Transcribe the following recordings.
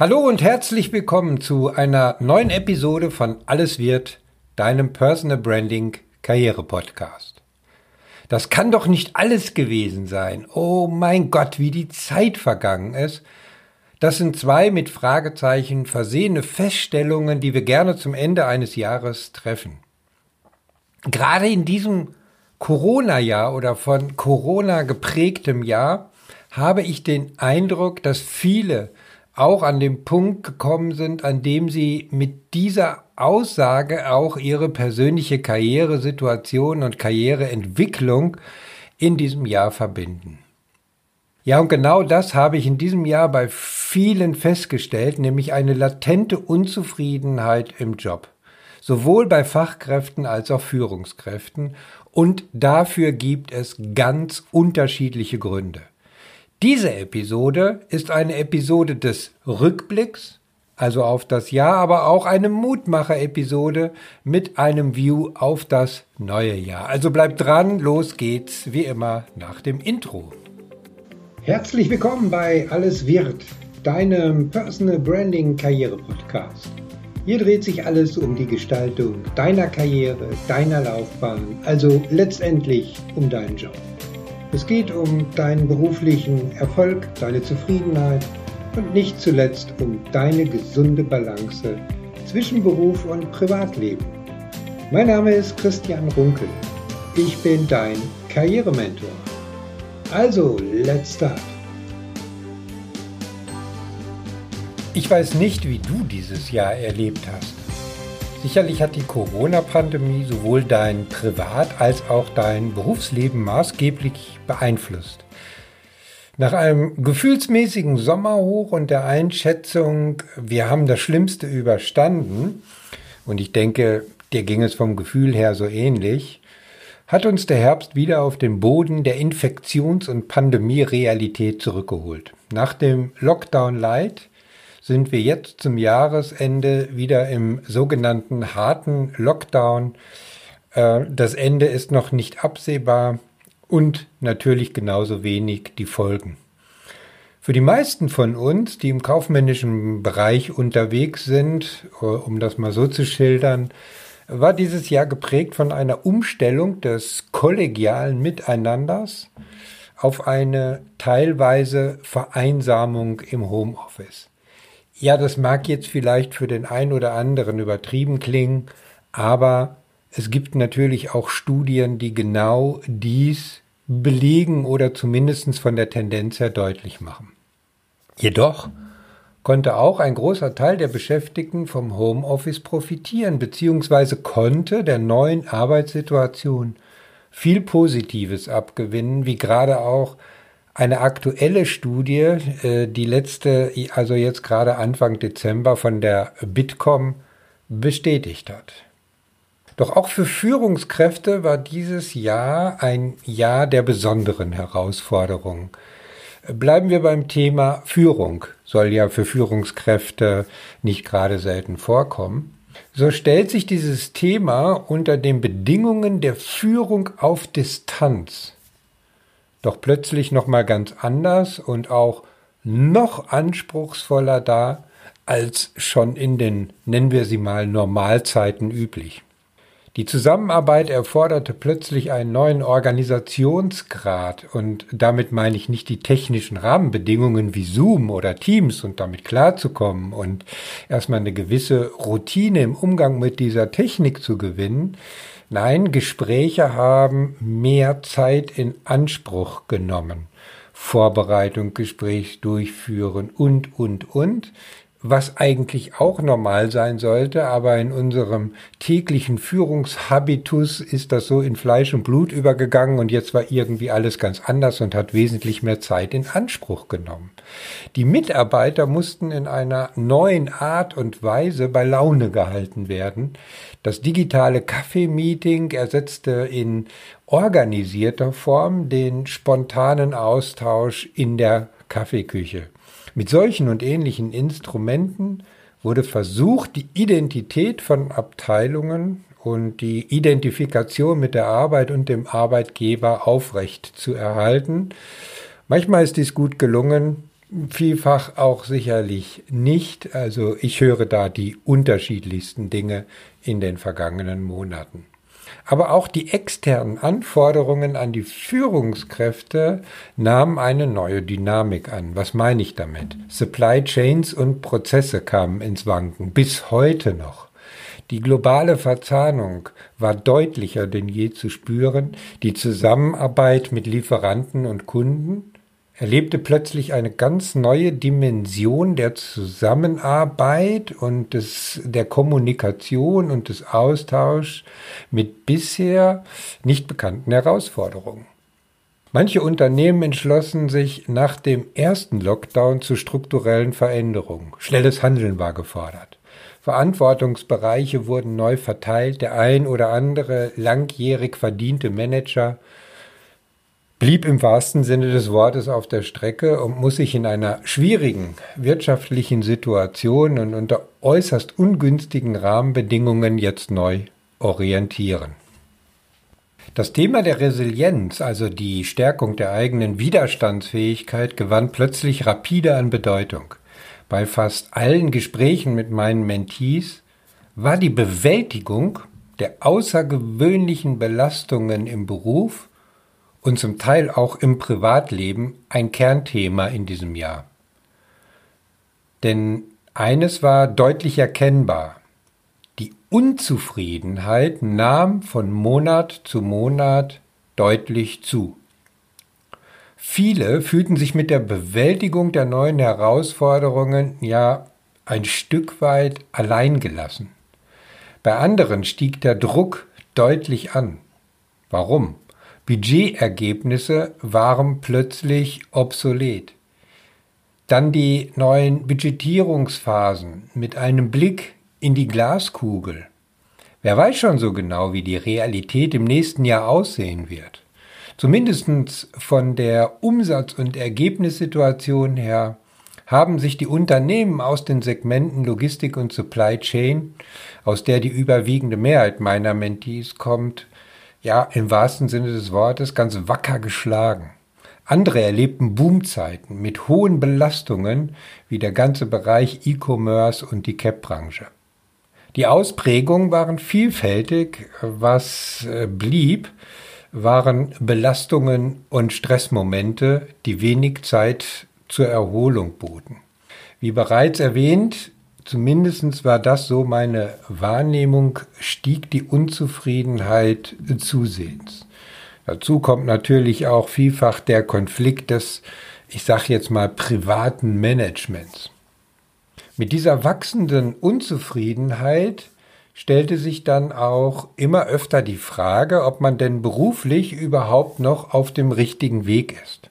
Hallo und herzlich willkommen zu einer neuen Episode von Alles wird, deinem Personal Branding Karriere Podcast. Das kann doch nicht alles gewesen sein. Oh mein Gott, wie die Zeit vergangen ist. Das sind zwei mit Fragezeichen versehene Feststellungen, die wir gerne zum Ende eines Jahres treffen. Gerade in diesem Corona-Jahr oder von Corona geprägtem Jahr habe ich den Eindruck, dass viele auch an dem Punkt gekommen sind, an dem sie mit dieser Aussage auch ihre persönliche Karrieresituation und Karriereentwicklung in diesem Jahr verbinden. Ja, und genau das habe ich in diesem Jahr bei vielen festgestellt, nämlich eine latente Unzufriedenheit im Job. Sowohl bei Fachkräften als auch Führungskräften. Und dafür gibt es ganz unterschiedliche Gründe. Diese Episode ist eine Episode des Rückblicks, also auf das Jahr, aber auch eine Mutmacher-Episode mit einem View auf das neue Jahr. Also bleibt dran, los geht's, wie immer, nach dem Intro. Herzlich willkommen bei Alles wird, deinem Personal Branding Karriere Podcast. Hier dreht sich alles um die Gestaltung deiner Karriere, deiner Laufbahn, also letztendlich um deinen Job. Es geht um deinen beruflichen Erfolg, deine Zufriedenheit und nicht zuletzt um deine gesunde Balance zwischen Beruf und Privatleben. Mein Name ist Christian Runkel. Ich bin dein Karrierementor. Also, let's start. Ich weiß nicht, wie du dieses Jahr erlebt hast. Sicherlich hat die Corona-Pandemie sowohl dein Privat- als auch dein Berufsleben maßgeblich beeinflusst. Nach einem gefühlsmäßigen Sommerhoch und der Einschätzung, wir haben das Schlimmste überstanden, und ich denke, dir ging es vom Gefühl her so ähnlich, hat uns der Herbst wieder auf den Boden der Infektions- und Pandemie-Realität zurückgeholt. Nach dem Lockdown Light sind wir jetzt zum Jahresende wieder im sogenannten harten Lockdown. Äh, das Ende ist noch nicht absehbar und natürlich genauso wenig die Folgen. Für die meisten von uns, die im kaufmännischen Bereich unterwegs sind, äh, um das mal so zu schildern, war dieses Jahr geprägt von einer Umstellung des kollegialen Miteinanders auf eine teilweise Vereinsamung im Homeoffice. Ja, das mag jetzt vielleicht für den einen oder anderen übertrieben klingen, aber es gibt natürlich auch Studien, die genau dies belegen oder zumindest von der Tendenz her deutlich machen. Jedoch konnte auch ein großer Teil der Beschäftigten vom Homeoffice profitieren, beziehungsweise konnte der neuen Arbeitssituation viel Positives abgewinnen, wie gerade auch eine aktuelle Studie, äh, die letzte, also jetzt gerade Anfang Dezember von der Bitkom bestätigt hat. Doch auch für Führungskräfte war dieses Jahr ein Jahr der besonderen Herausforderungen. Bleiben wir beim Thema Führung, soll ja für Führungskräfte nicht gerade selten vorkommen. So stellt sich dieses Thema unter den Bedingungen der Führung auf Distanz doch plötzlich nochmal ganz anders und auch noch anspruchsvoller dar als schon in den, nennen wir sie mal, Normalzeiten üblich. Die Zusammenarbeit erforderte plötzlich einen neuen Organisationsgrad. Und damit meine ich nicht die technischen Rahmenbedingungen wie Zoom oder Teams und damit klarzukommen und erstmal eine gewisse Routine im Umgang mit dieser Technik zu gewinnen, Nein, Gespräche haben mehr Zeit in Anspruch genommen. Vorbereitung, Gespräch durchführen und, und, und was eigentlich auch normal sein sollte, aber in unserem täglichen Führungshabitus ist das so in Fleisch und Blut übergegangen und jetzt war irgendwie alles ganz anders und hat wesentlich mehr Zeit in Anspruch genommen. Die Mitarbeiter mussten in einer neuen Art und Weise bei Laune gehalten werden. Das digitale Kaffeemeeting ersetzte in organisierter Form den spontanen Austausch in der Kaffeeküche. Mit solchen und ähnlichen Instrumenten wurde versucht, die Identität von Abteilungen und die Identifikation mit der Arbeit und dem Arbeitgeber aufrecht zu erhalten. Manchmal ist dies gut gelungen, vielfach auch sicherlich nicht. Also ich höre da die unterschiedlichsten Dinge in den vergangenen Monaten. Aber auch die externen Anforderungen an die Führungskräfte nahmen eine neue Dynamik an. Was meine ich damit? Supply Chains und Prozesse kamen ins Wanken, bis heute noch. Die globale Verzahnung war deutlicher denn je zu spüren, die Zusammenarbeit mit Lieferanten und Kunden erlebte plötzlich eine ganz neue Dimension der Zusammenarbeit und des, der Kommunikation und des Austauschs mit bisher nicht bekannten Herausforderungen. Manche Unternehmen entschlossen sich nach dem ersten Lockdown zu strukturellen Veränderungen. Schnelles Handeln war gefordert. Verantwortungsbereiche wurden neu verteilt. Der ein oder andere langjährig verdiente Manager blieb im wahrsten Sinne des Wortes auf der Strecke und muss sich in einer schwierigen wirtschaftlichen Situation und unter äußerst ungünstigen Rahmenbedingungen jetzt neu orientieren. Das Thema der Resilienz, also die Stärkung der eigenen Widerstandsfähigkeit, gewann plötzlich rapide an Bedeutung. Bei fast allen Gesprächen mit meinen Mentees war die Bewältigung der außergewöhnlichen Belastungen im Beruf und zum Teil auch im Privatleben ein Kernthema in diesem Jahr. Denn eines war deutlich erkennbar. Die Unzufriedenheit nahm von Monat zu Monat deutlich zu. Viele fühlten sich mit der Bewältigung der neuen Herausforderungen ja ein Stück weit alleingelassen. Bei anderen stieg der Druck deutlich an. Warum? Budgetergebnisse waren plötzlich obsolet. Dann die neuen Budgetierungsphasen mit einem Blick in die Glaskugel. Wer weiß schon so genau, wie die Realität im nächsten Jahr aussehen wird. Zumindest von der Umsatz- und Ergebnissituation her haben sich die Unternehmen aus den Segmenten Logistik und Supply Chain, aus der die überwiegende Mehrheit meiner Mentees kommt, ja im wahrsten Sinne des Wortes ganz wacker geschlagen. Andere erlebten Boomzeiten mit hohen Belastungen wie der ganze Bereich E-Commerce und die CAP-Branche. Die Ausprägungen waren vielfältig, was äh, blieb, waren Belastungen und Stressmomente, die wenig Zeit zur Erholung boten. Wie bereits erwähnt, zumindest war das so meine Wahrnehmung, stieg die Unzufriedenheit zusehends. Dazu kommt natürlich auch vielfach der Konflikt des, ich sage jetzt mal, privaten Managements. Mit dieser wachsenden Unzufriedenheit stellte sich dann auch immer öfter die Frage, ob man denn beruflich überhaupt noch auf dem richtigen Weg ist.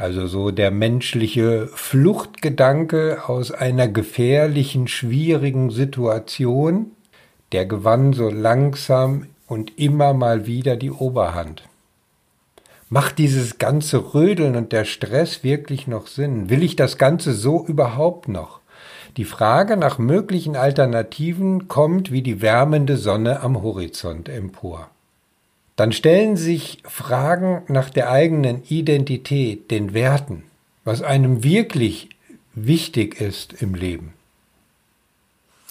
Also so der menschliche Fluchtgedanke aus einer gefährlichen, schwierigen Situation, der gewann so langsam und immer mal wieder die Oberhand. Macht dieses ganze Rödeln und der Stress wirklich noch Sinn? Will ich das Ganze so überhaupt noch? Die Frage nach möglichen Alternativen kommt wie die wärmende Sonne am Horizont empor dann stellen sich Fragen nach der eigenen Identität, den Werten, was einem wirklich wichtig ist im Leben.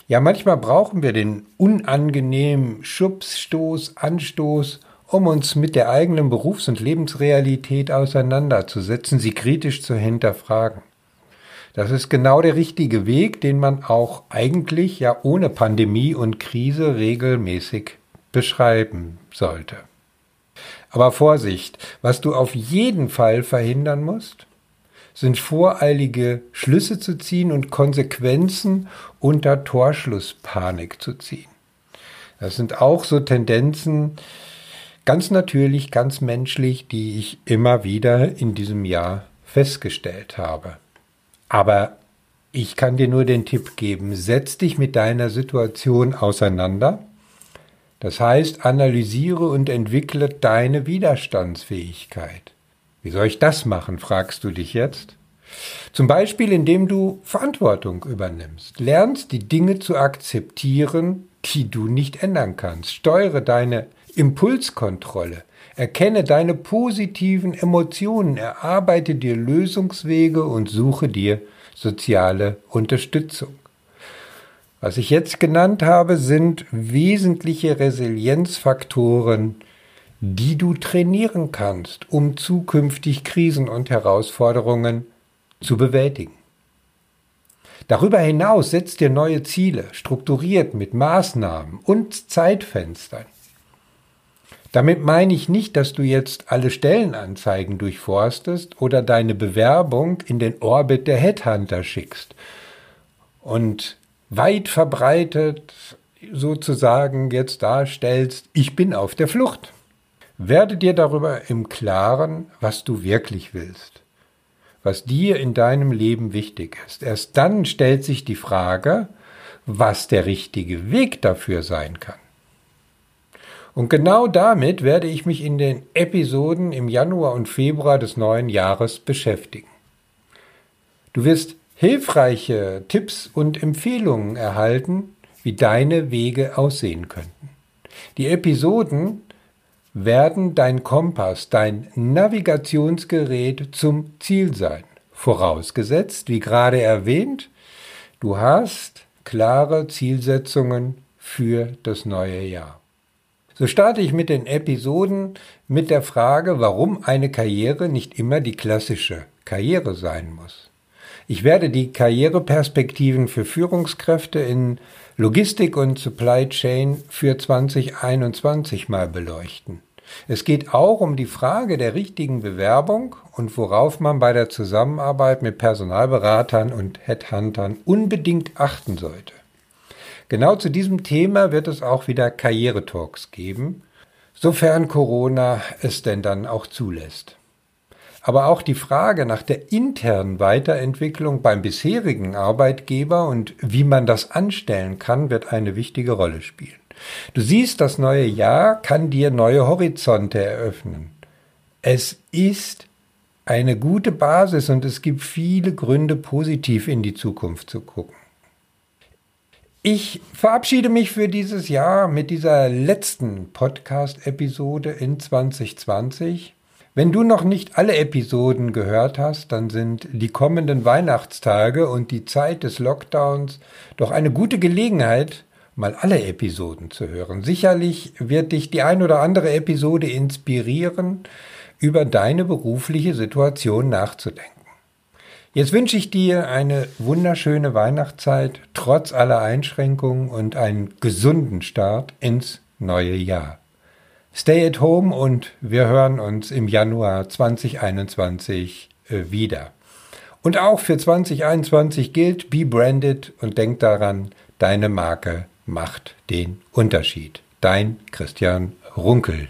Ja, manchmal brauchen wir den unangenehmen Schubs, Stoß, Anstoß, um uns mit der eigenen Berufs- und Lebensrealität auseinanderzusetzen, sie kritisch zu hinterfragen. Das ist genau der richtige Weg, den man auch eigentlich ja ohne Pandemie und Krise regelmäßig beschreiben sollte. Aber Vorsicht, was du auf jeden Fall verhindern musst, sind voreilige Schlüsse zu ziehen und Konsequenzen unter Torschlusspanik zu ziehen. Das sind auch so Tendenzen, ganz natürlich, ganz menschlich, die ich immer wieder in diesem Jahr festgestellt habe. Aber ich kann dir nur den Tipp geben, setz dich mit deiner Situation auseinander das heißt, analysiere und entwickle deine Widerstandsfähigkeit. Wie soll ich das machen, fragst du dich jetzt? Zum Beispiel, indem du Verantwortung übernimmst, lernst die Dinge zu akzeptieren, die du nicht ändern kannst. Steuere deine Impulskontrolle, Erkenne deine positiven Emotionen, erarbeite dir Lösungswege und suche dir soziale Unterstützung. Was ich jetzt genannt habe, sind wesentliche Resilienzfaktoren, die du trainieren kannst, um zukünftig Krisen und Herausforderungen zu bewältigen. Darüber hinaus setzt dir neue Ziele, strukturiert mit Maßnahmen und Zeitfenstern. Damit meine ich nicht, dass du jetzt alle Stellenanzeigen durchforstest oder deine Bewerbung in den Orbit der Headhunter schickst und weit verbreitet sozusagen jetzt darstellst, ich bin auf der Flucht. Werde dir darüber im Klaren, was du wirklich willst, was dir in deinem Leben wichtig ist. Erst dann stellt sich die Frage, was der richtige Weg dafür sein kann. Und genau damit werde ich mich in den Episoden im Januar und Februar des neuen Jahres beschäftigen. Du wirst hilfreiche Tipps und Empfehlungen erhalten, wie deine Wege aussehen könnten. Die Episoden werden dein Kompass, dein Navigationsgerät zum Ziel sein. Vorausgesetzt, wie gerade erwähnt, du hast klare Zielsetzungen für das neue Jahr. So starte ich mit den Episoden mit der Frage, warum eine Karriere nicht immer die klassische Karriere sein muss. Ich werde die Karriereperspektiven für Führungskräfte in Logistik und Supply Chain für 2021 mal beleuchten. Es geht auch um die Frage der richtigen Bewerbung und worauf man bei der Zusammenarbeit mit Personalberatern und Headhuntern unbedingt achten sollte. Genau zu diesem Thema wird es auch wieder Karrieretalks geben, sofern Corona es denn dann auch zulässt. Aber auch die Frage nach der internen Weiterentwicklung beim bisherigen Arbeitgeber und wie man das anstellen kann, wird eine wichtige Rolle spielen. Du siehst, das neue Jahr kann dir neue Horizonte eröffnen. Es ist eine gute Basis und es gibt viele Gründe, positiv in die Zukunft zu gucken. Ich verabschiede mich für dieses Jahr mit dieser letzten Podcast-Episode in 2020. Wenn du noch nicht alle Episoden gehört hast, dann sind die kommenden Weihnachtstage und die Zeit des Lockdowns doch eine gute Gelegenheit, mal alle Episoden zu hören. Sicherlich wird dich die ein oder andere Episode inspirieren, über deine berufliche Situation nachzudenken. Jetzt wünsche ich dir eine wunderschöne Weihnachtszeit, trotz aller Einschränkungen und einen gesunden Start ins neue Jahr. Stay at home und wir hören uns im Januar 2021 äh, wieder. Und auch für 2021 gilt, be branded und denk daran, deine Marke macht den Unterschied. Dein Christian Runkel.